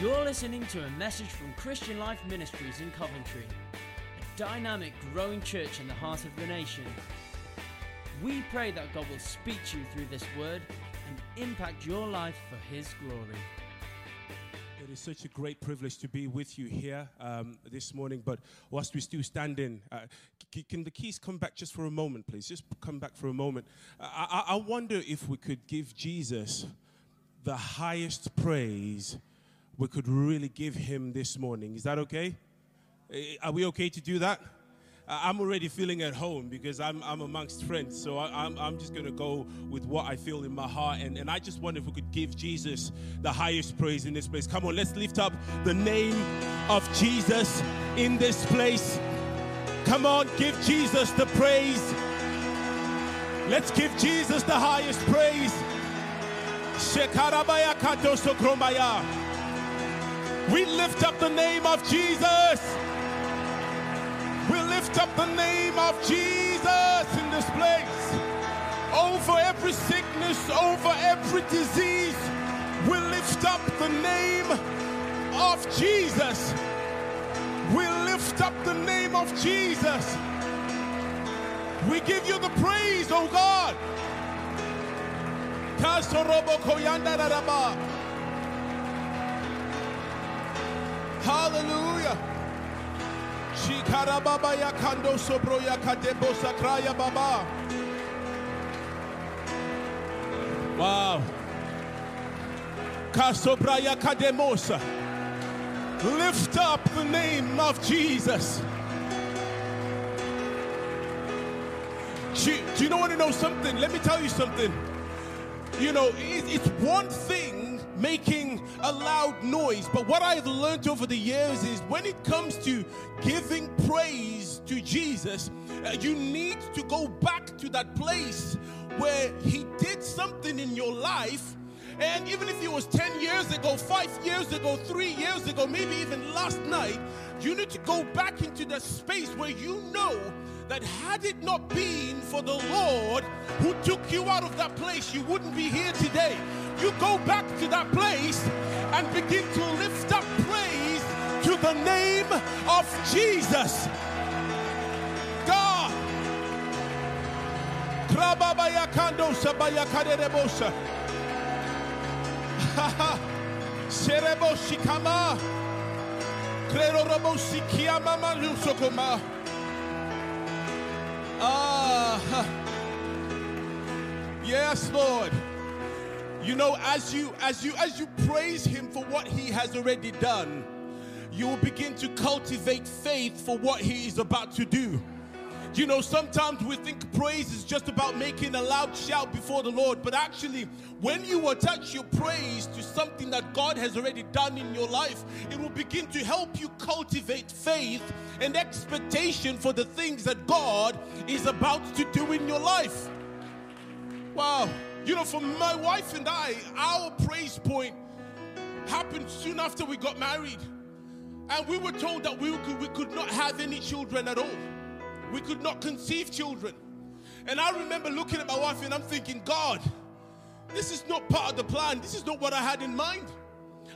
You're listening to a message from Christian Life Ministries in Coventry, a dynamic, growing church in the heart of the nation. We pray that God will speak to you through this word and impact your life for His glory. It is such a great privilege to be with you here um, this morning. But whilst we're still standing, uh, can the keys come back just for a moment, please? Just come back for a moment. I, I, I wonder if we could give Jesus the highest praise we could really give him this morning. Is that okay? Eh, Are we okay to do that? I'm already feeling at home because I'm, I'm amongst friends. So I, I'm, I'm just going to go with what I feel in my heart. And, and I just wonder if we could give Jesus the highest praise in this place. Come on, let's lift up the name of Jesus in this place. Come on, give Jesus the praise. Let's give Jesus the highest praise. We lift up the name of Jesus. We lift up the name of Jesus in this place. Over every sickness, over every disease, we lift up the name of Jesus. We lift up the name of Jesus. We give you the praise, oh God. Hallelujah. Ya kando sobro ya baba. Wow. Kasobraya kademosa. Lift up the name of Jesus. Do you, know want to know something? Let me tell you something. You know, it, it's one thing making a loud noise, but what I've learned over the years is when it comes to giving praise to Jesus, uh, you need to go back to that place where He did something in your life. And even if it was 10 years ago, five years ago, three years ago, maybe even last night, you need to go back into that space where you know that had it not been for the Lord who took you out of that place, you wouldn't be here today. You go back to that place and begin to lift up praise to the name of Jesus. God. Serebo. Ah. Yes, Lord. You know, as you as you as you praise him for what he has already done, you will begin to cultivate faith for what he is about to do. You know, sometimes we think praise is just about making a loud shout before the Lord, but actually, when you attach your praise to something that God has already done in your life, it will begin to help you cultivate faith and expectation for the things that God is about to do in your life. Wow. You know, for my wife and I, our praise point happened soon after we got married. And we were told that we could, we could not have any children at all. We could not conceive children. And I remember looking at my wife and I'm thinking, God, this is not part of the plan. This is not what I had in mind.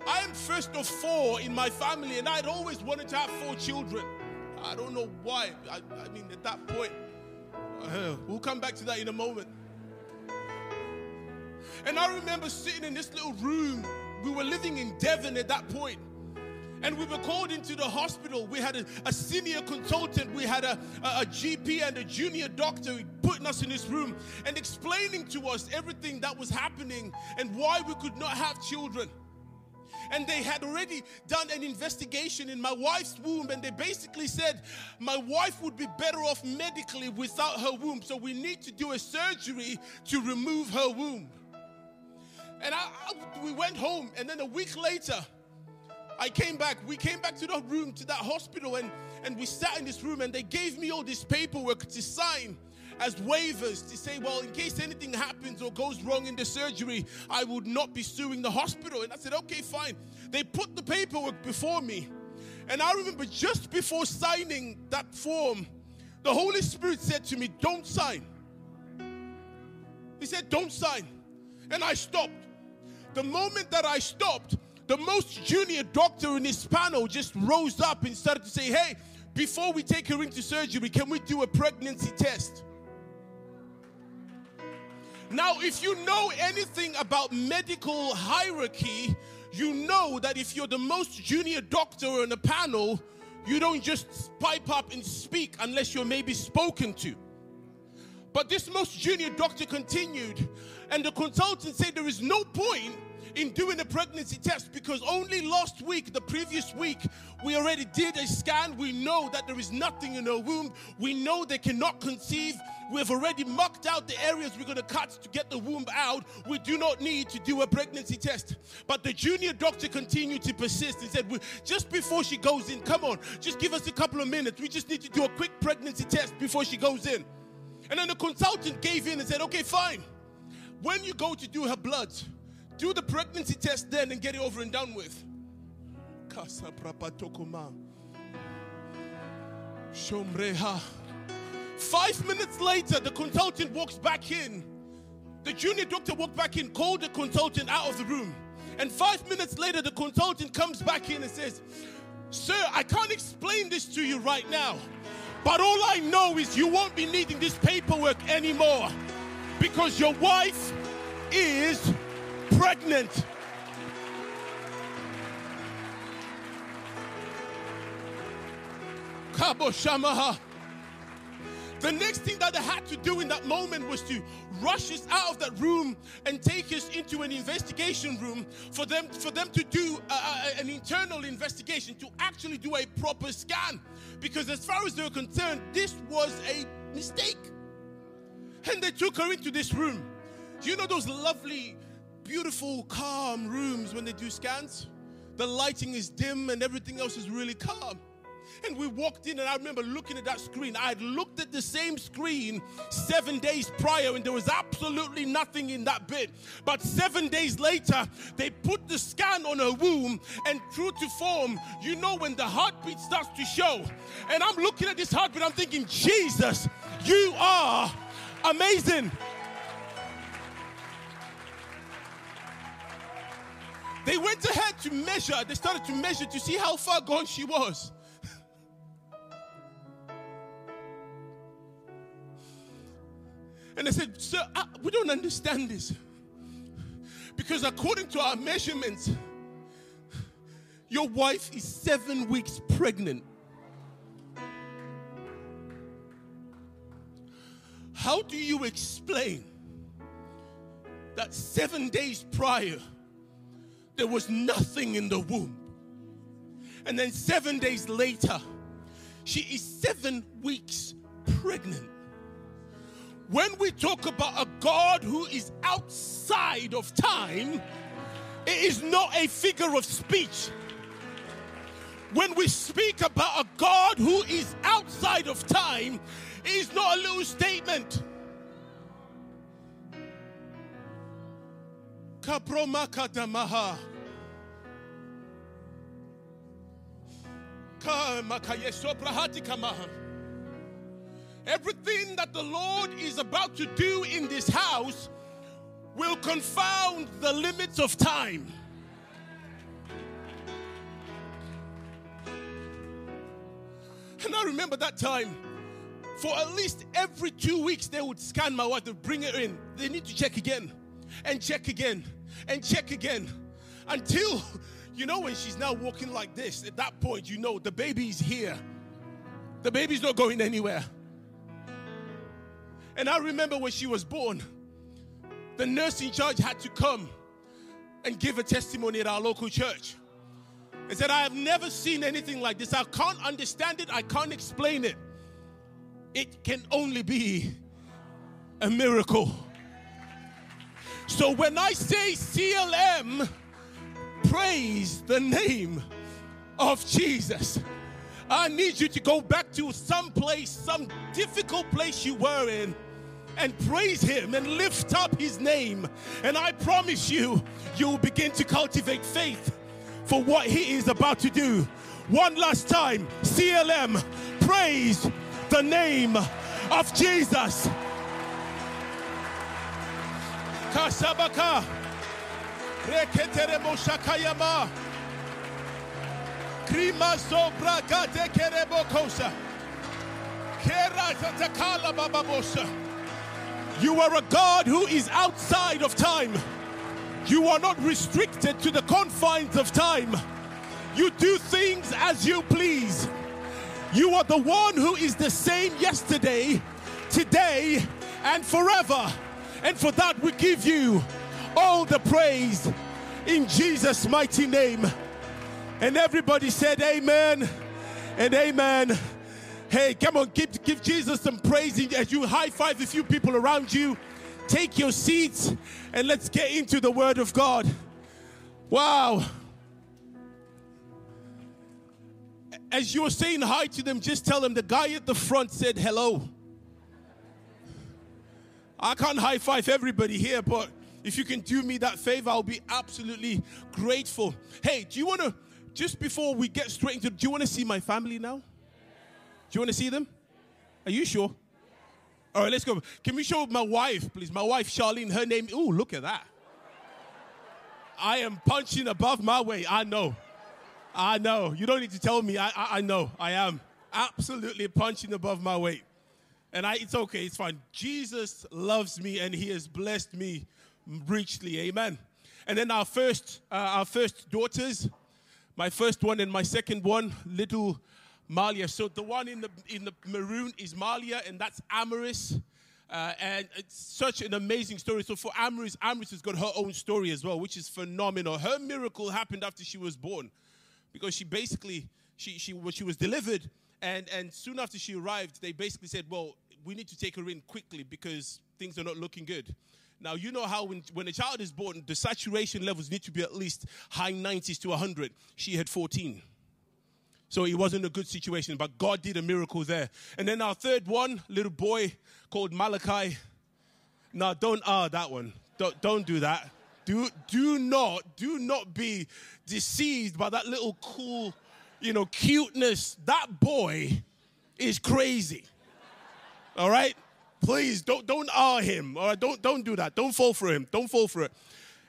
I am first of four in my family, and I'd always wanted to have four children. I don't know why. I, I mean, at that point, uh, we'll come back to that in a moment. And I remember sitting in this little room. We were living in Devon at that point. And we were called into the hospital. We had a, a senior consultant, we had a, a, a GP and a junior doctor putting us in this room and explaining to us everything that was happening and why we could not have children. And they had already done an investigation in my wife's womb, and they basically said my wife would be better off medically without her womb. So we need to do a surgery to remove her womb. And I, I- we went home, and then a week later, I came back. We came back to the room, to that hospital, and, and we sat in this room, and they gave me all this paperwork to sign as waivers to say, well, in case anything happens or goes wrong in the surgery, I would not be suing the hospital. And I said, okay, fine. They put the paperwork before me. And I remember just before signing that form, the Holy Spirit said to me, don't sign. He said, don't sign. And I stopped. The moment that I stopped, the most junior doctor in his panel just rose up and started to say, Hey, before we take her into surgery, can we do a pregnancy test? Now, if you know anything about medical hierarchy, you know that if you're the most junior doctor on a panel, you don't just pipe up and speak unless you're maybe spoken to. But this most junior doctor continued, and the consultant said there is no point in doing a pregnancy test because only last week, the previous week, we already did a scan. We know that there is nothing in her womb. We know they cannot conceive. We've already marked out the areas we're going to cut to get the womb out. We do not need to do a pregnancy test. But the junior doctor continued to persist and said, just before she goes in, come on, just give us a couple of minutes. We just need to do a quick pregnancy test before she goes in. And then the consultant gave in and said, okay, fine. When you go to do her blood, do the pregnancy test then and get it over and done with. Five minutes later, the consultant walks back in. The junior doctor walked back in, called the consultant out of the room. And five minutes later, the consultant comes back in and says, Sir, I can't explain this to you right now. But all I know is you won't be needing this paperwork anymore because your wife is pregnant. Kabo Shamaha. The next thing that they had to do in that moment was to rush us out of that room and take us into an investigation room for them for them to do a, a, an internal investigation to actually do a proper scan because as far as they were concerned this was a mistake and they took her into this room you know those lovely beautiful, calm rooms when they do scans. The lighting is dim and everything else is really calm. And we walked in, and I remember looking at that screen. I had looked at the same screen seven days prior, and there was absolutely nothing in that bit. But seven days later, they put the scan on her womb, and true to form, you know, when the heartbeat starts to show. And I'm looking at this heartbeat, I'm thinking, Jesus, you are amazing. They went ahead to measure, they started to measure to see how far gone she was. And they said, Sir, I, we don't understand this. Because according to our measurements, your wife is seven weeks pregnant. How do you explain that seven days prior, there was nothing in the womb. And then seven days later, she is seven weeks pregnant. When we talk about a God who is outside of time, it is not a figure of speech. When we speak about a God who is outside of time, it is not a little statement. Kapromakadamaha. Everything that the Lord is about to do in this house will confound the limits of time. And I remember that time, for at least every two weeks, they would scan my wife, to bring her in. They need to check again and check again and check again until, you know, when she's now walking like this, at that point, you know the baby's here. The baby's not going anywhere. And I remember when she was born, the nurse in charge had to come and give a testimony at our local church. And said, I have never seen anything like this. I can't understand it. I can't explain it. It can only be a miracle. So when I say CLM, praise the name of Jesus. I need you to go back to some place, some difficult place you were in, and praise Him and lift up His name. And I promise you, you'll begin to cultivate faith for what He is about to do. One last time, CLM, praise the name of Jesus. Krima sobra tatakala bababosa. You are a God who is outside of time. You are not restricted to the confines of time. You do things as you please. You are the one who is the same yesterday, today, and forever. And for that, we give you all the praise in Jesus' mighty name. And everybody said, Amen and Amen. Hey, come on, give, give Jesus some praise as you high five a few people around you. Take your seats and let's get into the Word of God. Wow. As you were saying hi to them, just tell them the guy at the front said hello. I can't high five everybody here, but if you can do me that favor, I'll be absolutely grateful. Hey, do you want to, just before we get straight into, do you want to see my family now? Do you want to see them? Are you sure? All right, let's go. Can we show my wife, please? My wife, Charlene, her name. Oh, look at that. I am punching above my weight. I know. I know. You don't need to tell me. I, I, I know. I am absolutely punching above my weight. And I, it's okay. It's fine. Jesus loves me and he has blessed me richly. Amen. And then our first, uh, our first daughters, my first one and my second one, little Malia. So the one in the in the maroon is Malia, and that's Amaris. Uh, and it's such an amazing story. So for Amaris, Amaris has got her own story as well, which is phenomenal. Her miracle happened after she was born, because she basically she she she was delivered, and and soon after she arrived, they basically said, well, we need to take her in quickly because things are not looking good. Now, you know how when, when a child is born, the saturation levels need to be at least high 90s to 100. She had 14. So it wasn't a good situation, but God did a miracle there. And then our third one, little boy called Malachi. Now, don't ah that one. Don't, don't do that. Do, do not, do not be deceived by that little cool, you know, cuteness. That boy is crazy. All right? Please don't don't ah him. All right, don't don't do that. Don't fall for him. Don't fall for it.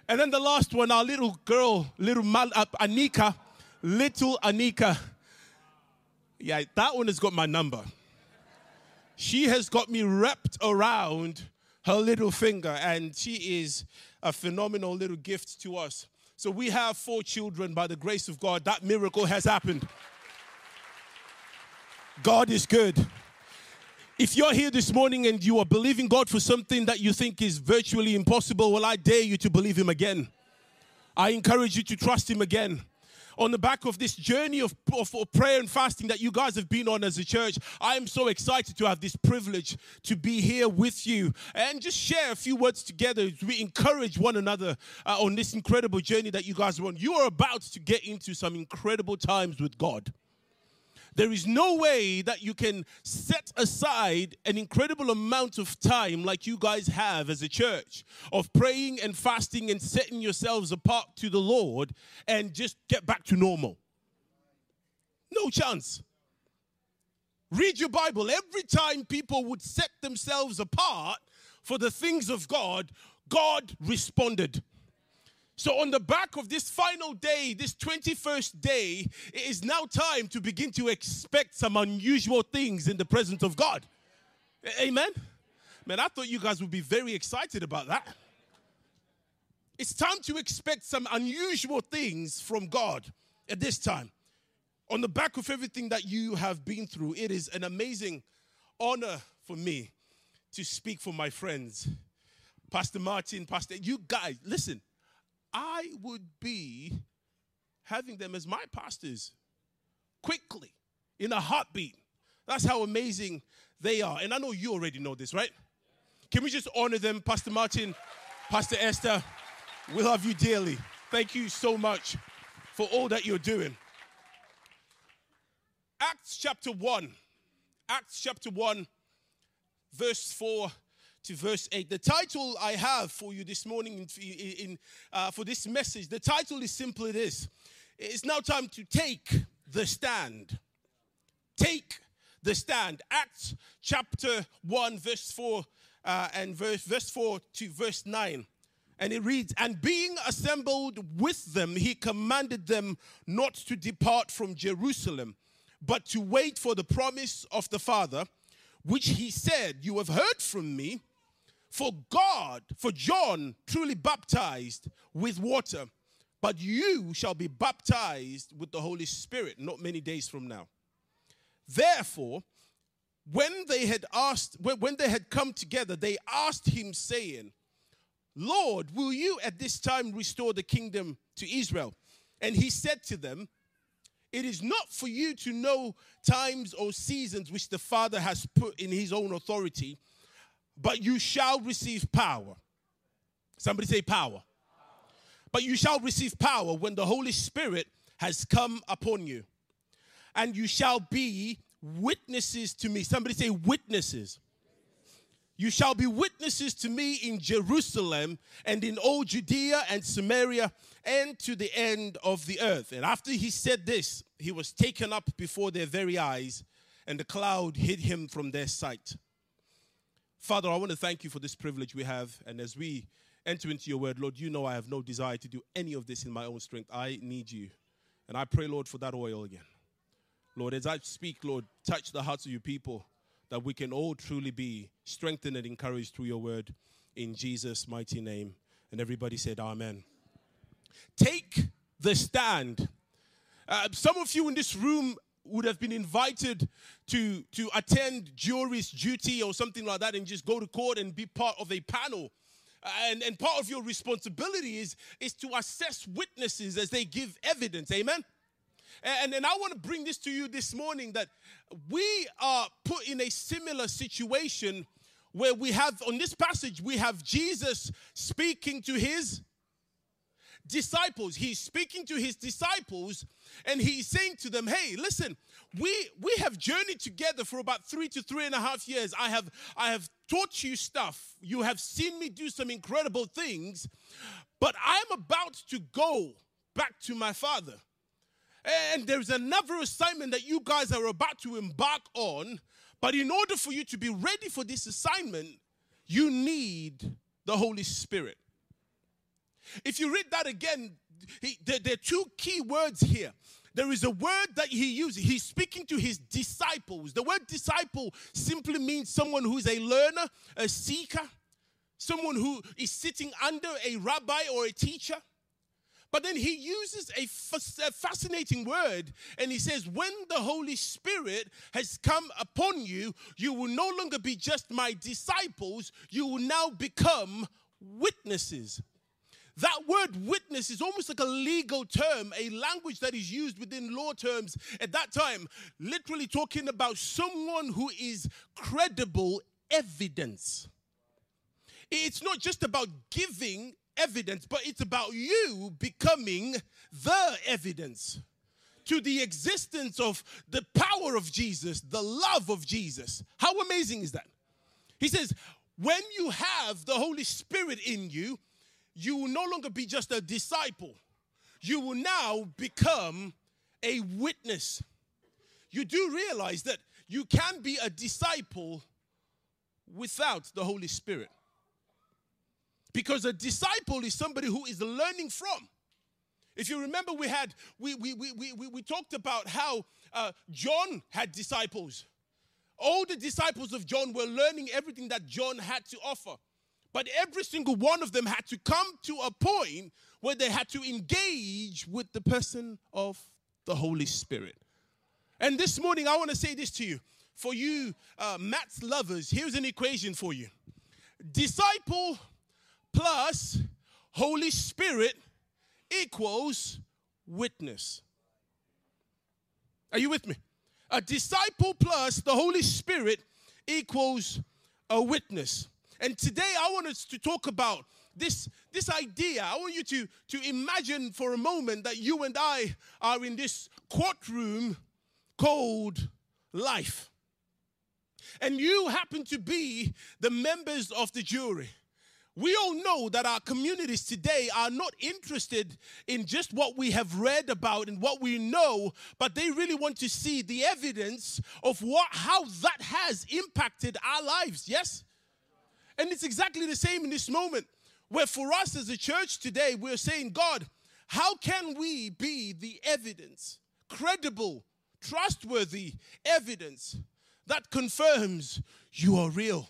And then the last one, our little girl, little Mal, uh, Anika, little Anika. Yeah, that one has got my number. She has got me wrapped around her little finger, and she is a phenomenal little gift to us. So we have four children by the grace of God. That miracle has happened. God is good. If you're here this morning and you are believing God for something that you think is virtually impossible, well, I dare you to believe Him again. I encourage you to trust Him again. On the back of this journey of, of, of, prayer and fasting that you guys have been on as a church, I am so excited to have this privilege to be here with you and just share a few words together. We encourage one another uh, on this incredible journey that you guys are on. You are about to get into some incredible times with God. There is no way that you can set aside an incredible amount of time like you guys have as a church of praying and fasting and setting yourselves apart to the Lord and just get back to normal. No chance. Read your Bible. Every time people would set themselves apart for the things of God, God responded. So, on the back of this final day, this 21st day, it is now time to begin to expect some unusual things in the presence of God. Amen? Man, I thought you guys would be very excited about that. It's time to expect some unusual things from God at this time. On the back of everything that you have been through, it is an amazing honor for me to speak for my friends. Pastor Martin, Pastor, you guys, listen. I would be having them as my pastors quickly, in a heartbeat. That's how amazing they are. And I know you already know this, right? Can we just honor them, Pastor Martin, Pastor Esther? We love you dearly. Thank you so much for all that you're doing. Acts chapter 1. Acts chapter 1, verse 4 to verse 8. The title I have for you this morning in, in uh, for this message, the title is simply this. It's now time to take the stand. Take the stand. Acts chapter 1, verse 4 uh, and verse, verse 4 to verse 9. And it reads, And being assembled with them, he commanded them not to depart from Jerusalem, but to wait for the promise of the Father, which he said, You have heard from me. For God, for John truly baptized with water, but you shall be baptized with the Holy Spirit not many days from now. Therefore, when they had asked, when they had come together, they asked him, saying, Lord, will you at this time restore the kingdom to Israel? And he said to them, It is not for you to know times or seasons which the Father has put in his own authority, but you shall receive power. Somebody say power. But you shall receive power when the Holy Spirit has come upon you. And you shall be witnesses to me. Somebody say witnesses. You shall be witnesses to me in Jerusalem and in all Judea and Samaria and to the end of the earth. And after he said this, he was taken up before their very eyes, and the cloud hid him from their sight. Father, I want to thank you for this privilege we have. And as we enter into your word, Lord, you know I have no desire to do any of this in my own strength. I need you. And I pray, Lord, for that oil again. Lord, as I speak, Lord, touch the hearts of your people that we can all truly be strengthened and encouraged through your word in Jesus' mighty name. And everybody said, Amen. Take the stand. Uh, some of you in this room would have been invited to, to attend jury's duty or something like that and just go to court and be part of a panel. And, and part of your responsibility is, is to assess witnesses as they give evidence. Amen? And, and I want to bring this to you this morning that we are put in a similar situation where we have, on this passage, we have Jesus speaking to his disciples. He's speaking to his disciples and he's saying to them, Hey, listen, we we have journeyed together for about three to three and a half years. I have I have taught you stuff. You have seen me do some incredible things, but I'm about to go back to my father. And there's another assignment that you guys are about to embark on. But in order for you to be ready for this assignment, you need the Holy Spirit. If you read that again, he, there, there are two key words here. There is a word that he uses. He's speaking to his disciples. The word disciple simply means someone who's a learner, a seeker, someone who is sitting under a rabbi or a teacher. But then he uses a, fascinating word and he says, When the Holy Spirit has come upon you, you will no longer be just my disciples, you will now become witnesses. That word witness is almost like a legal term, a language that is used within law terms at that time, literally talking about someone who is credible evidence. It's not just about giving evidence, but it's about you becoming the evidence to the existence of the power of Jesus, the love of Jesus. How amazing is that? He says, when you have the Holy Spirit in you, you will no longer be just a disciple. You will now become a witness. You do realize that you can be a disciple without the Holy Spirit. Because a disciple is somebody who is learning from. If you remember, we had we we we we, we talked about how uh, John had disciples. All the disciples of John were learning everything that John had to offer. But every single one of them had to come to a point where they had to engage with the person of the Holy Spirit. And this morning, I want to say this to you. For you, uh, lovers, here's an equation for you disciple plus Holy Spirit equals witness. Are you with me? A disciple plus the Holy Spirit equals a witness. And today I want us to talk about this, this idea. I want you to, to imagine for a moment that you and I are in this courtroom called life. And you happen to be the members of the jury. We all know that our communities today are not interested in just what we have read about and what we know, but they really want to see the evidence of what how that has impacted our lives. Yes? And it's exactly the same in this moment. Where for us as a church today, we're saying, God, how can we be the evidence, credible, trustworthy evidence that confirms you are real?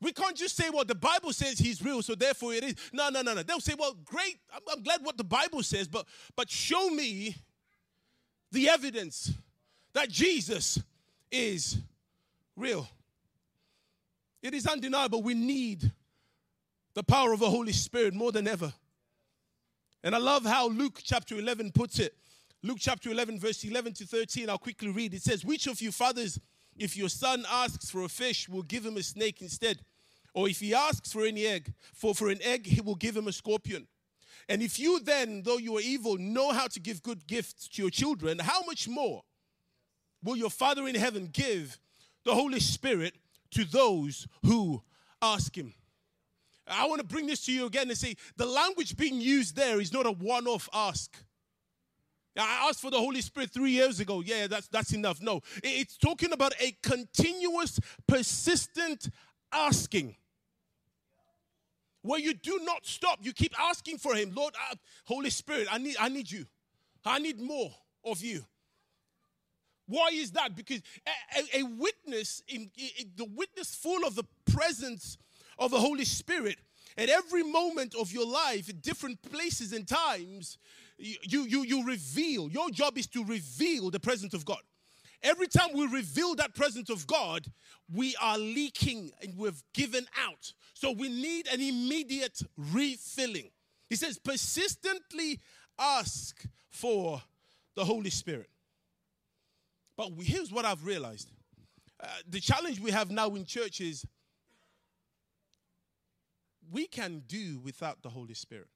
We can't just say, well, the Bible says he's real, so therefore it is. No, no, no, no. They'll say, well, great, I'm, I'm glad what the Bible says, but but show me the evidence that Jesus is real. It is undeniable. We need the power of the Holy Spirit more than ever. And I love how Luke chapter 11 puts it. Luke chapter 11, verse 11 to 13, I'll quickly read. It says, Which of you fathers, if your son asks for a fish, will give him a snake instead? Or if he asks for any egg, for, for an egg, he will give him a scorpion. And if you then, though you are evil, know how to give good gifts to your children, how much more will your Father in heaven give the Holy Spirit to those who ask him? I want to bring this to you again and say the language being used there is not a one off ask. I asked for the Holy Spirit three years ago. Yeah, that's, that's enough. No, it's talking about a continuous, persistent asking where you do not stop. You keep asking for Him, Lord, uh, Holy Spirit, I need, I need you. I need more of you. Why is that? Because a, a, a witness, in, in, the witness full of the presence of the Holy Spirit, at every moment of your life, in different places and times, you, you, you reveal. Your job is to reveal the presence of God. Every time we reveal that presence of God, we are leaking and we've given out. So we need an immediate refilling. He says, persistently ask for the Holy Spirit. But here's what I've realized uh, the challenge we have now in church is we can do without the Holy Spirit.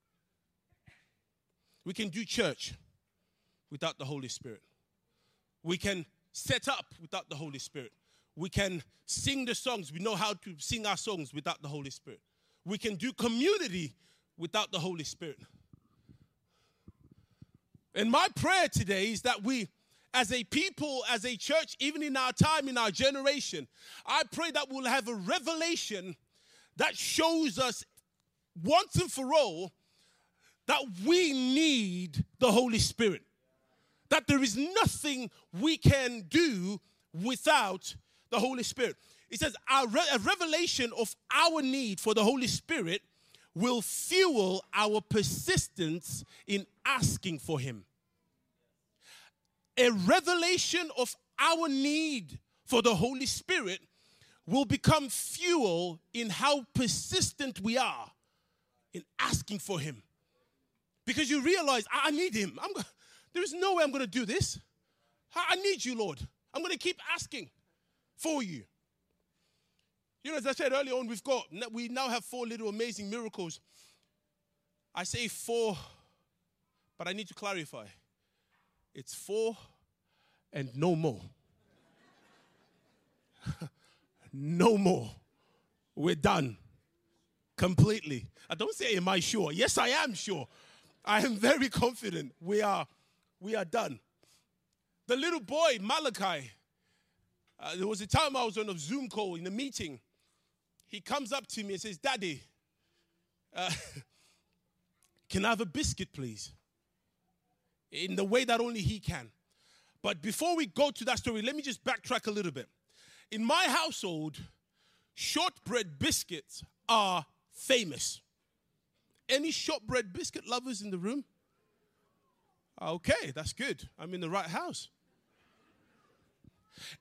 We can do church without the Holy Spirit. We can set up without the Holy Spirit. We can sing the songs. We know how to sing our songs without the Holy Spirit. We can do community without the Holy Spirit. And my prayer today is that we, as a people, as a church, even in our time, in our generation, I pray that we'll have a revelation that shows us once and for all that we need the Holy Spirit. That there is nothing we can do without the Holy Spirit. It says our re- a revelation of our need for the Holy Spirit will fuel our persistence in asking for Him. A revelation of our need for the Holy Spirit will become fuel in how persistent we are in asking for Him. Because you realize, I, need Him. I'm, there is no way I'm going to do this. I, I need you, Lord. I'm going to keep asking for you. You know, as I said earlier on, we've got, we now have four little amazing miracles. I say four, but I need to clarify. It's four and no more. no more. We're done completely. I don't say, Am I sure? Yes, I am sure. I am very confident we are, we are done. The little boy, Malachi, uh, there was a time I was on a Zoom call in a meeting. He comes up to me and says, Daddy, uh, can I have a biscuit, please? In the way that only he can. But before we go to that story, let me just backtrack a little bit. In my household, shortbread biscuits are famous. Any shortbread biscuit lovers in the room? Okay, that's good. I'm in the right house.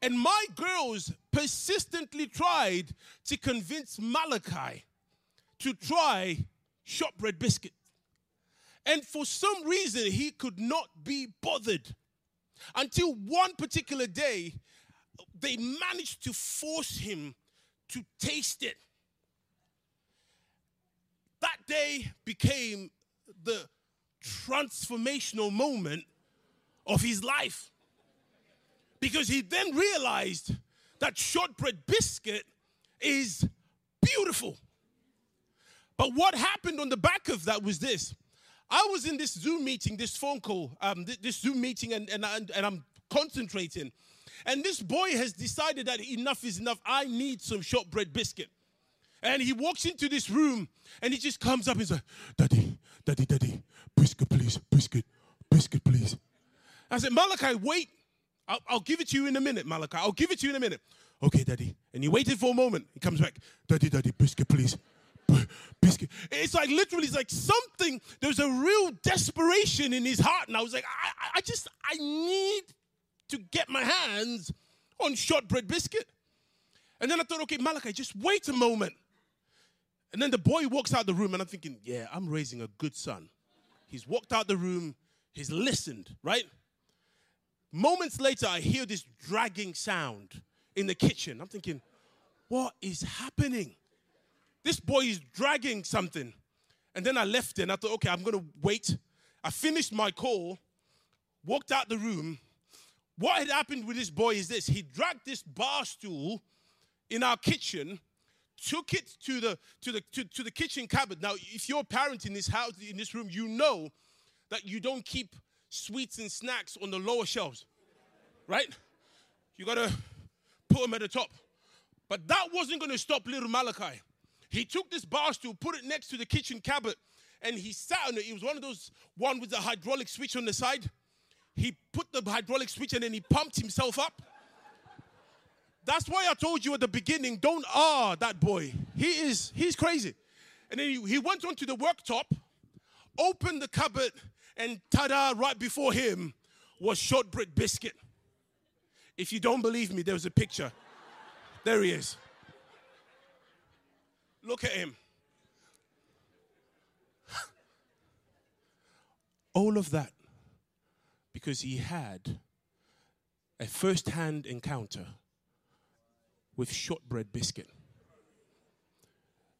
And my girls persistently tried to convince Malachi to try shortbread biscuit. And for some reason, he could not be bothered until one particular day, they managed to force him to taste it. That day became the transformational moment of his life. Because he then realized that shortbread biscuit is beautiful. But what happened on the back of that was this. I was in this Zoom meeting, this phone call, um, this Zoom meeting, and, and, and I'm concentrating. And this boy has decided that enough is enough. I need some shortbread biscuit. And he walks into this room and he just comes up and says, Daddy, Daddy, Daddy, biscuit, please, biscuit, biscuit, please. I said, Malachi, wait. I'll, I'll, give it to you in a minute, Malachi. I'll give it to you in a minute. Okay, Daddy. And he waited for a moment. He comes back, Daddy, Daddy, biscuit, please. Biscuit. It's like literally, it's like something, there's a real desperation in his heart. And I was like, I, I just, I need to get my hands on shortbread biscuit. And then I thought, okay, Malachi, just wait a moment. And then the boy walks out the room, and I'm thinking, yeah, I'm raising a good son. He's walked out the room, he's listened, right? Moments later, I hear this dragging sound in the kitchen. I'm thinking, what is happening? This boy is dragging something. And then I left and I thought, okay, I'm going to wait. I finished my call, walked out the room. What had happened with this boy is this he dragged this bar stool in our kitchen took it to the to the to, to the kitchen cupboard. Now, if you're a parent in this house, in this room, you know that you don't keep sweets and snacks on the lower shelves, right? You gotta put them at the top. But that wasn't gonna stop little Malachi. He took this bar stool, put it next to the kitchen cupboard, and he sat on it. It was one of those one with the hydraulic switch on the side. He put the hydraulic switch and then he pumped himself up. That's why I told you at the beginning, don't ah that boy. He is, he's crazy. And then he, he went onto the worktop, opened the cupboard, and ta-da, right before him was shortbread biscuit. If you don't believe me, there's a picture. There he is. Look at him. All of that because he had a first hand encounter with shortbread biscuit.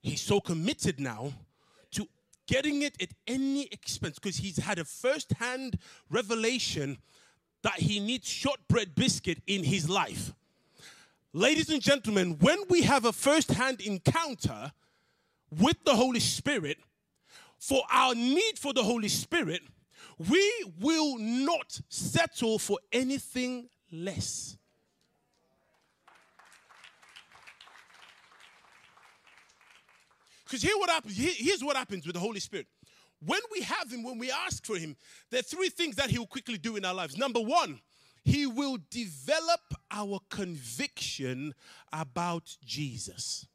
He's so committed now to getting it at any expense because he's had a first hand revelation that he needs shortbread biscuit in his life. Ladies and gentlemen, when we have a first hand encounter with the Holy Spirit, for our need for the Holy Spirit, we will not settle for anything less. Because here here's what happens with the Holy Spirit. When we have him, when we ask for him, there are three things that he will quickly do in our lives. Number one, he will develop our conviction about Jesus.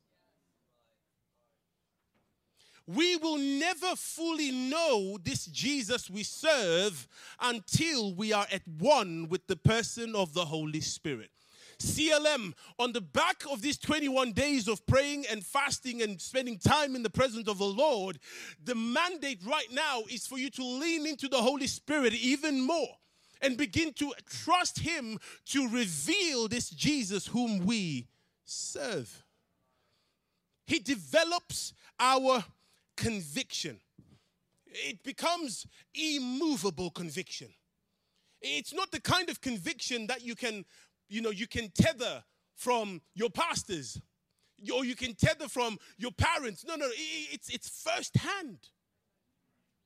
We will never fully know this Jesus we serve until we are at one with the person of the Holy Spirit. CLM, on the back of these 21 days of praying and fasting and spending time in the presence of the Lord, the mandate right now is for you to lean into the Holy Spirit even more and begin to trust Him to reveal this Jesus whom we serve. He develops our conviction, it becomes immovable conviction. It's not the kind of conviction that you can you know, you can tether from your pastors or you can tether from your parents. No, no, it's, it's firsthand.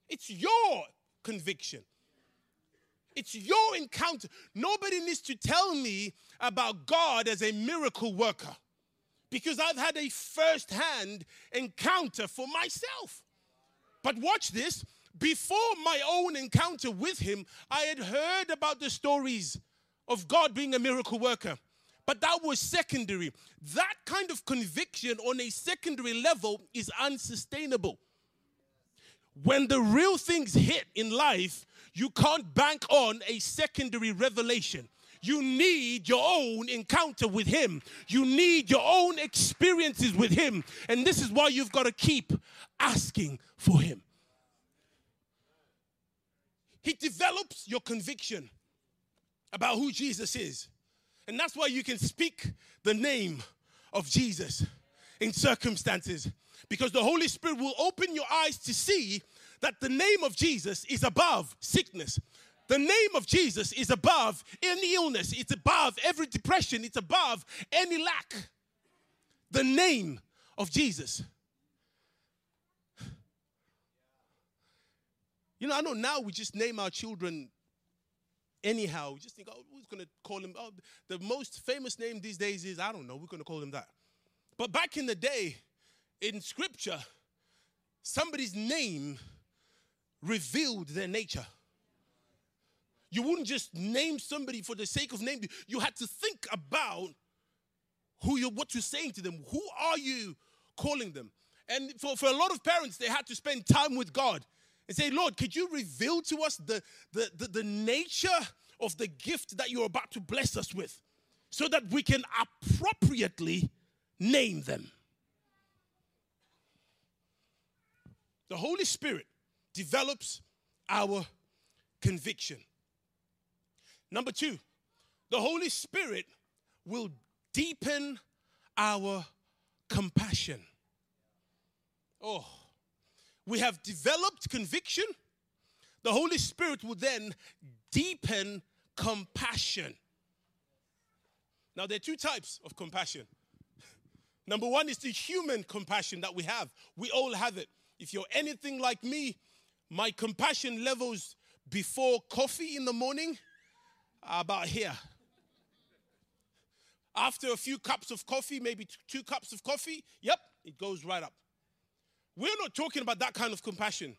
It's your conviction. It's your encounter. Nobody needs to tell me about God as a miracle worker because I've had a first hand encounter for myself. But watch this before my own encounter with Him, I had heard about the stories of God being a miracle worker. But that was secondary. That kind of conviction on a secondary level is unsustainable. When the real things hit in life, you can't bank on a secondary revelation. You need your own encounter with Him. You need your own experiences with Him. And this is why you've got to keep asking for Him. He develops your conviction about who Jesus is. And that's why you can speak the name of Jesus in circumstances because the Holy Spirit will open your eyes to see that the name of Jesus is above sickness. The name of Jesus is above any illness, it's above every depression, it's above any lack. The name of Jesus. You know, I know now we just name our children anyhow. We just think, oh, who's going to call him? Oh, the most famous name these days is, I don't know, we're going to call him that. But back in the day, in scripture, somebody's name revealed their nature. You wouldn't just name somebody for the sake of naming. You had to think about who you what you're saying to them. Who are you calling them? And for, for a lot of parents, they had to spend time with God and say, Lord, could you reveal to us the, the, the, the nature of the gift that you're about to bless us with so that we can appropriately name them? The Holy Spirit develops our conviction. Number two, the Holy Spirit will deepen our compassion. Oh, we have developed conviction. The Holy Spirit will then deepen compassion. Now, there are two types of compassion. Number one is the human compassion that we have. We all have it. If you're anything like me, my compassion levels before coffee in the morning are about here. After a few cups of coffee, maybe two cups of coffee, yep, it goes right up. We're not talking about that kind of compassion.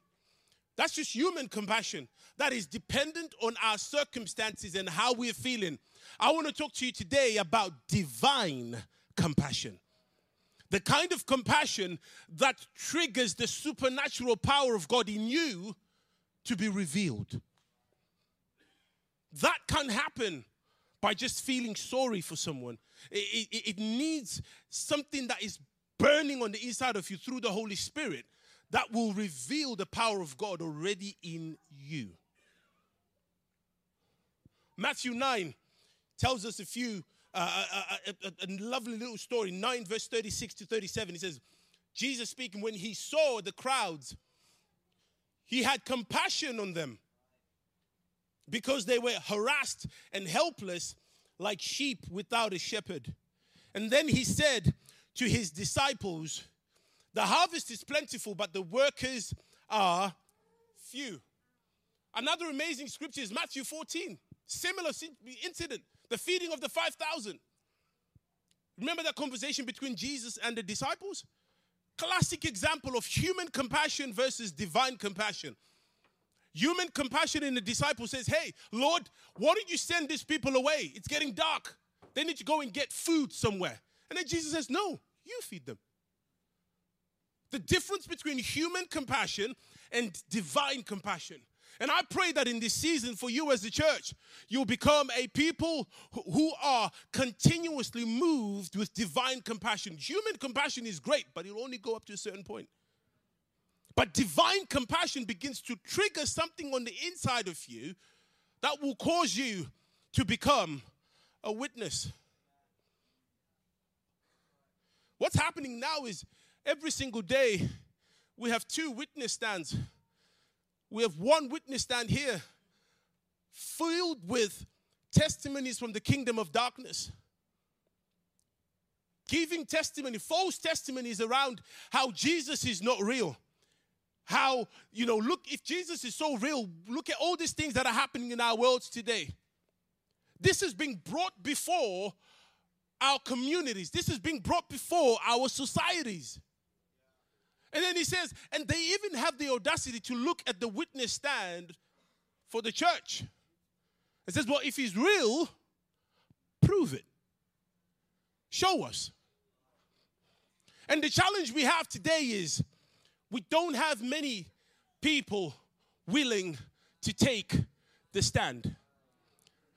That's just human compassion that is dependent on our circumstances and how we're feeling. I want to talk to you today about divine compassion. The kind of compassion that triggers the supernatural power of God in you to be revealed. That can happen by just feeling sorry for someone. It, it, it, needs something that is burning on the inside of you through the Holy Spirit that will reveal the power of God already in you. Matthew 9 tells us a few, a, a, a, a lovely little story. 9 verse 36 to 37. He says, Jesus speaking, when he saw the crowds, he had compassion on them because they were harassed and helpless like sheep without a shepherd. And then he said to his disciples, The harvest is plentiful, but the workers are few. Another amazing scripture is Matthew 14. Similar incident, the feeding of the 5,000. Remember that conversation between Jesus and the disciples? Classic example of human compassion versus divine compassion. Human compassion in the disciple says, Hey, Lord, why don't you send these people away? It's getting dark. They need to go and get food somewhere. And then Jesus says, No, you feed them. The difference between human compassion and divine compassion. And I pray that in this season for you as a church, you'll become a people who are continuously moved with divine compassion. Human compassion is great, but it'll only go up to a certain point. But divine compassion begins to trigger something on the inside of you that will cause you to become a witness. What's happening now is every single day we have two witness stands. We have one witness stand here filled with testimonies from the kingdom of darkness. Giving testimony, false testimonies around how Jesus is not real how, you know, look, if Jesus is so real, look at all these things that are happening in our worlds today. This is being brought before our communities, this is being brought before our societies. And then he says, and they even have the audacity to look at the witness stand for the church. It says, well, if he's real, prove it. Show us. And the challenge we have today is we don't have many people willing to take the stand.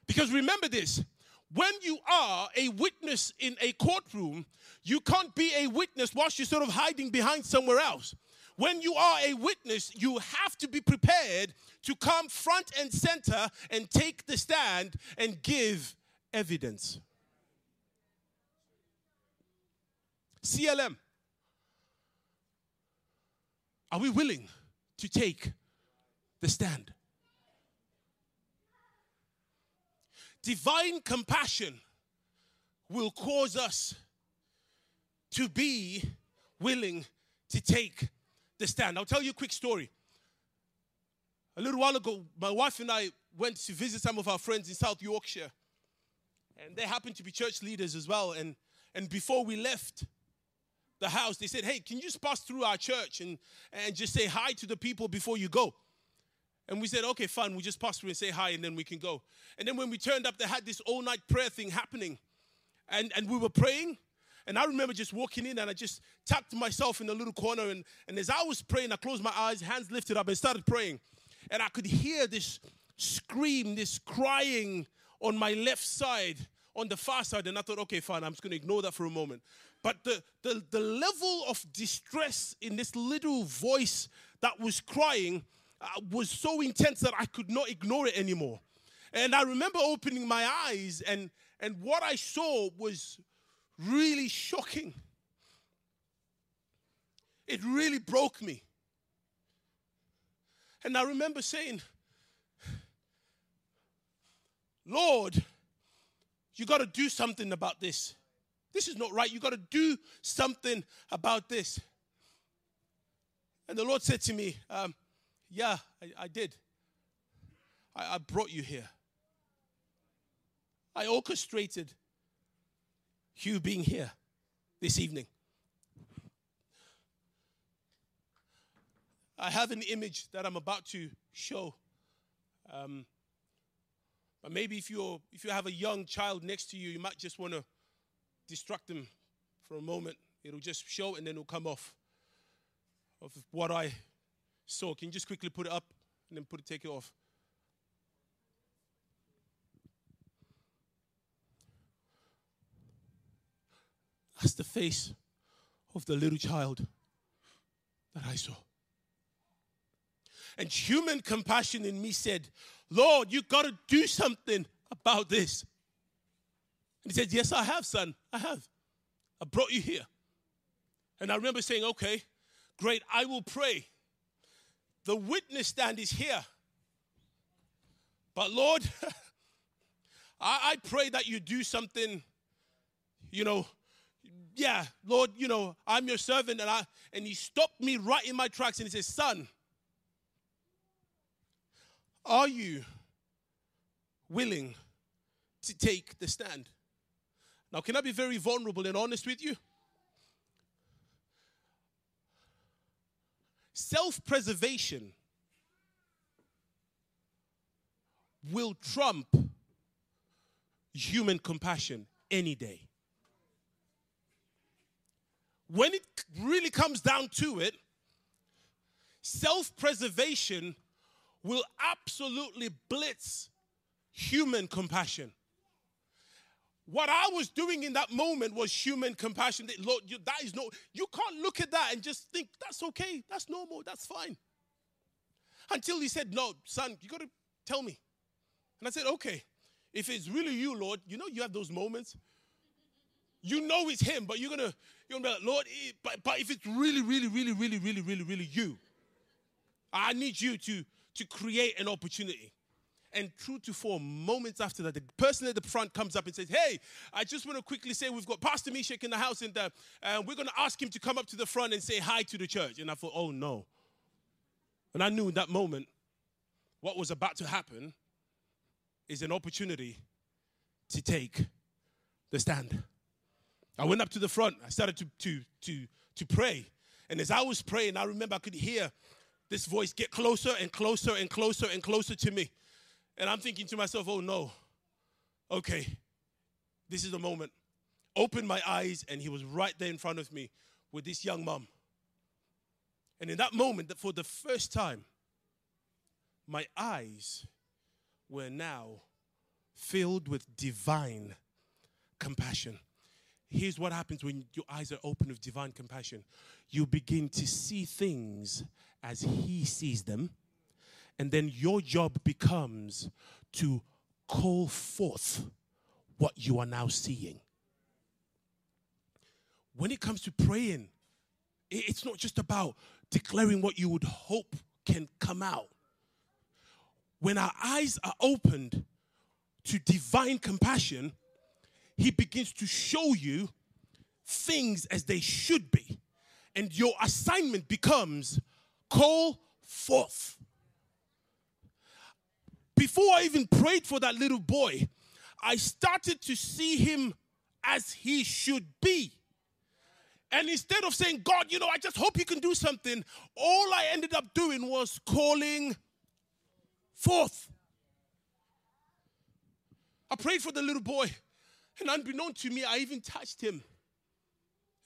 Because remember this when you are a witness in a courtroom, you can't be a witness whilst you're sort of hiding behind somewhere else. When you are a witness, you have to be prepared to come front and center and take the stand and give evidence. CLM. Are we willing to take the stand? Divine compassion will cause us to be willing to take the stand. I'll tell you a quick story. A little while ago, my wife and I went to visit some of our friends in South Yorkshire. And they happened to be church leaders as well. And, and before we left, the house, they said, Hey, can you just pass through our church and, and just say hi to the people before you go? And we said, okay, fine, we just pass through and say hi and then we can go. And then when we turned up, they had this all night prayer thing happening. And, and we were praying. And I remember just walking in and I just tapped myself in a little corner. And, and as I was praying, I closed my eyes, hands lifted up, and started praying. And I could hear this scream, this crying on my left side, on the far side. And I thought, okay, fine, I'm just going to ignore that for a moment. But the, the, the level of distress in this little voice that was crying was so intense that I could not ignore it anymore. And I remember opening my eyes, and, and what I saw was really shocking. It really broke me. And I remember saying, Lord, you got to do something about this. This is not right. You got to do something about this. And the Lord said to me, um, Yeah, I, I did. I, I brought you here. I orchestrated you being here this evening. I have an image that I'm about to show. Um, but maybe if you're if you have a young child next to you, you might just want to distract them for a moment. It'll just show and then it'll come off of what I saw. Can you just quickly put it up and then put it take it off? That's the face of the little child that I saw. And human compassion in me said, Lord, you've got to do something about this. And he said, Yes, I have, son. I have. I brought you here. And I remember saying, Okay, great, I will pray. The witness stand is here. But Lord, I, I pray that you do something, you know, yeah, Lord, you know, I'm your servant. And I and he stopped me right in my tracks and he says, Son, are you willing to take the stand? Now, can I be very vulnerable and honest with you? Self preservation will trump human compassion any day. When it really comes down to it, self preservation will absolutely blitz human compassion. What I was doing in that moment was human compassion. That, Lord, you, that is no, you can't look at that and just think that's okay, that's normal, that's fine. Until he said, No, son, you got to tell me. And I said, Okay, if it's really you, Lord, you know, you have those moments. You know it's him, but you're gonna, you're gonna be like, Lord, eh, but, but if it's really, really, really, really, really, really, really you, I need you to to create an opportunity. And true to form, moments after that, the person at the front comes up and says, Hey, I just want to quickly say we've got Pastor Mishek in the house, and uh, uh, we're going to ask him to come up to the front and say hi to the church. And I thought, Oh no. And I knew in that moment what was about to happen is an opportunity to take the stand. I went up to the front, I started to, to, to, to pray. And as I was praying, I remember I could hear this voice get closer and closer and closer and closer to me. And I'm thinking to myself, oh no, okay, this is the moment. Open my eyes, and he was right there in front of me with this young mom. And in that moment, for the first time, my eyes were now filled with divine compassion. Here's what happens when your eyes are open with divine compassion you begin to see things as He sees them. And then your job becomes to call forth what you are now seeing. When it comes to praying, it's not just about declaring what you would hope can come out. When our eyes are opened to divine compassion, He begins to show you things as they should be. And your assignment becomes call forth. Before I even prayed for that little boy, I started to see him as he should be. And instead of saying, God, you know, I just hope you can do something, all I ended up doing was calling forth. I prayed for the little boy, and unbeknown to me, I even touched him.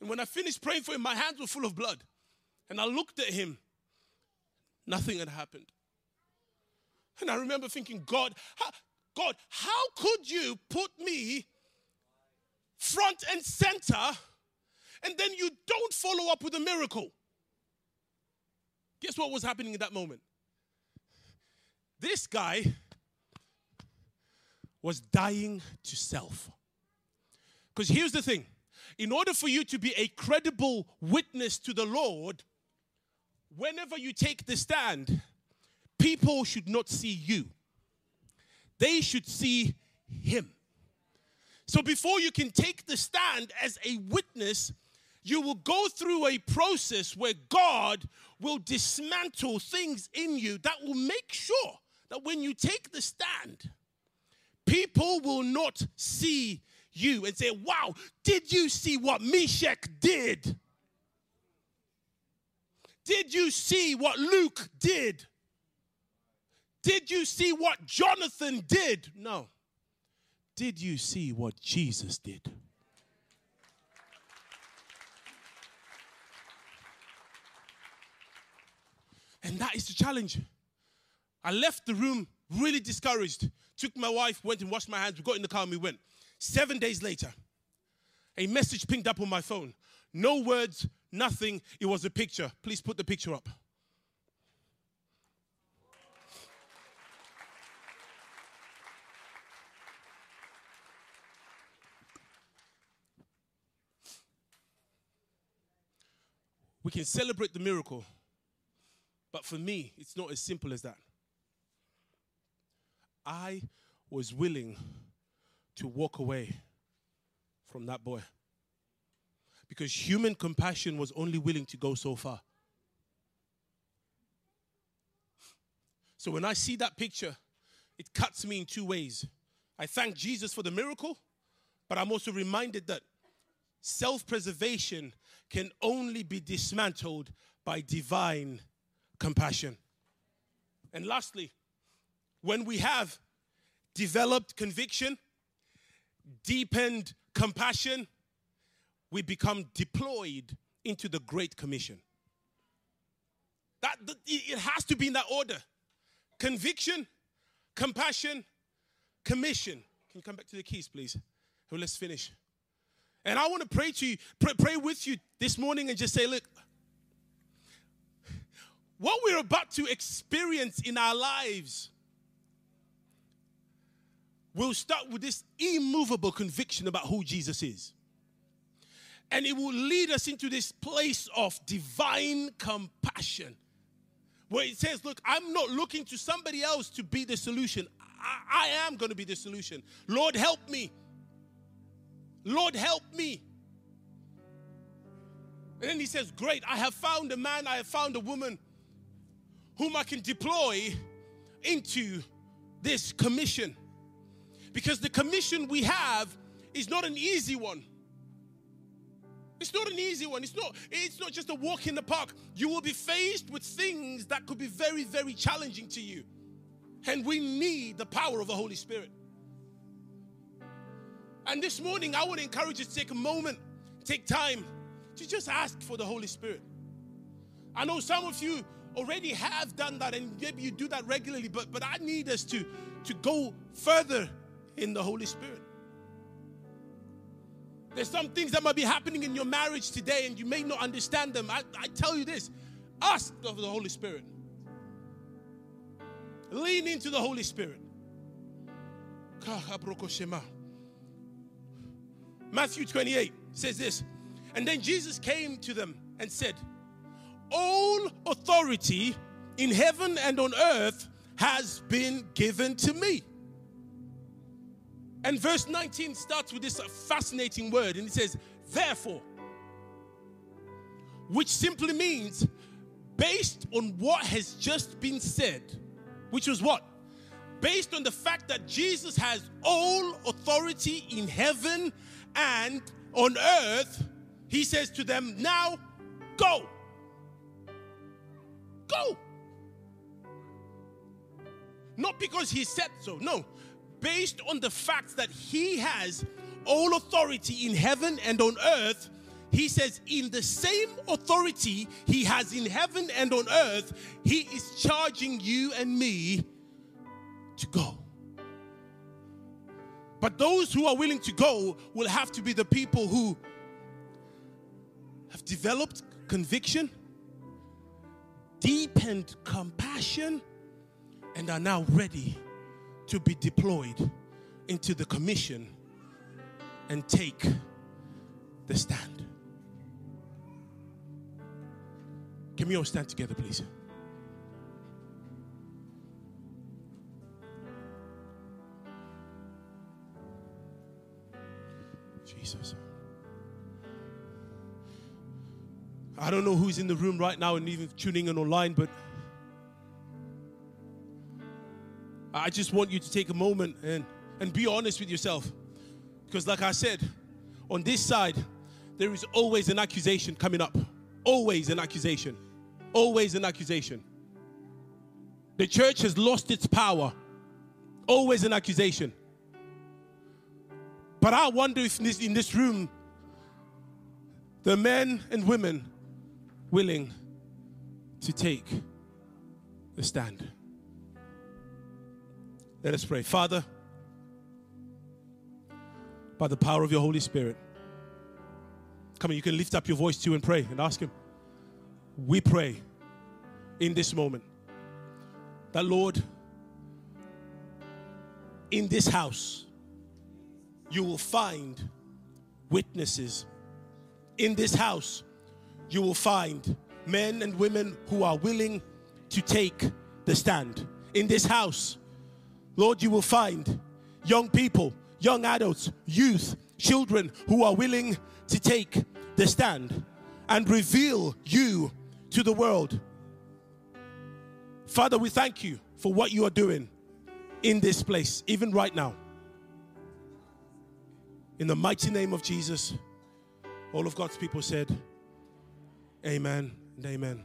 And when I finished praying for him, my hands were full of blood. And I looked at him, nothing had happened. And I remember thinking, God, how, God, how could you put me front and center and then you don't follow up with a miracle? Guess what was happening in that moment? This guy was dying to self. Because here's the thing in order for you to be a credible witness to the Lord, whenever you take the stand, people should not see you, they should see Him. So before you can take the stand as a witness, you will go through a process where God will dismantle things in you that will make sure that when you take the stand, people will not see you and say, Wow, did you see what Meshach did? Did you see what Luke did? Did you see what Jonathan did? No. Did you see what Jesus did? And that is the challenge. I left the room really discouraged. Took my wife, went and washed my hands. We got in the car and we went. Seven days later, a message pinged up on my phone. No words, nothing. It was a picture. Please put the picture up. We can celebrate the miracle, but for me, it's not as simple as that. I was willing to walk away from that boy because human compassion was only willing to go so far. So when I see that picture, it cuts me in two ways. I thank Jesus for the miracle, but I'm also reminded that self preservation can only be dismantled by divine compassion. And lastly, when we have developed conviction, deepened compassion, we become deployed into the Great Commission. That, it has to be in that order conviction, compassion, commission. Can you come back to the keys, please? Well, let's finish. And I want to pray to you, pray, pray with you this morning and just say, look, what we're about to experience in our lives We'll start with this immovable conviction about who Jesus is. And it will lead us into this place of divine compassion where it says, Look, I'm not looking to somebody else to be the solution. I, I am going to be the solution. Lord, help me. Lord, help me. And then he says, Great, I have found a man, I have found a woman whom I can deploy into this commission. Because the commission we have is not an easy one. It's not an easy one. It's not, it's not just a walk in the park. You will be faced with things that could be very, very challenging to you. And we need the power of the Holy Spirit. And this morning, I to encourage you to take a moment, take time to just ask for the Holy Spirit. I know some of you already have done that, and maybe you do that regularly, but, but I need us to, to go further in the Holy Spirit. There's some things that might be happening in your marriage today and you may not understand them. I, I tell you this ask of the Holy Spirit. Lean into the Holy Spirit. Matthew 28 says this. And then Jesus came to them and said, All authority in heaven and on earth has been given to me. And verse 19 starts with this fascinating word, and it says, Therefore, which simply means based on what has just been said, which was what? Based on the fact that Jesus has all authority in heaven and on earth, He says to them, Now go. Go. Not because he said so, no. Based on the fact that he has all authority in heaven and on earth, he says, in the same authority he has in heaven and on earth, he is charging you and me to go. But those who are willing to go will have to be the people who have developed conviction, deepened compassion, and are now ready to be deployed into the commission and take the stand. Can we all stand together, please? Jesus. I don't know who's in the room right now and even tuning in online, but I just want you to take a moment and, and be honest with yourself. Because, like I said, on this side, there is always an accusation coming up. Always an accusation. Always an accusation. The church has lost its power. Always an accusation. But I wonder if in this, in this room, the men and women willing to take the stand. Let us pray. Father, by the power of your Holy Spirit, come on, you can lift up your voice too and pray and ask Him. We pray in this moment that, Lord, in this house, you will find witnesses. In this house, you will find men and women who are willing to take the stand. In this house, Lord, you will find young people, young adults, youth, children who are willing to take the stand and reveal you to the world. Father, we thank you for what you are doing in this place, even right now. In the mighty name of Jesus, all of God's people said, Amen and amen.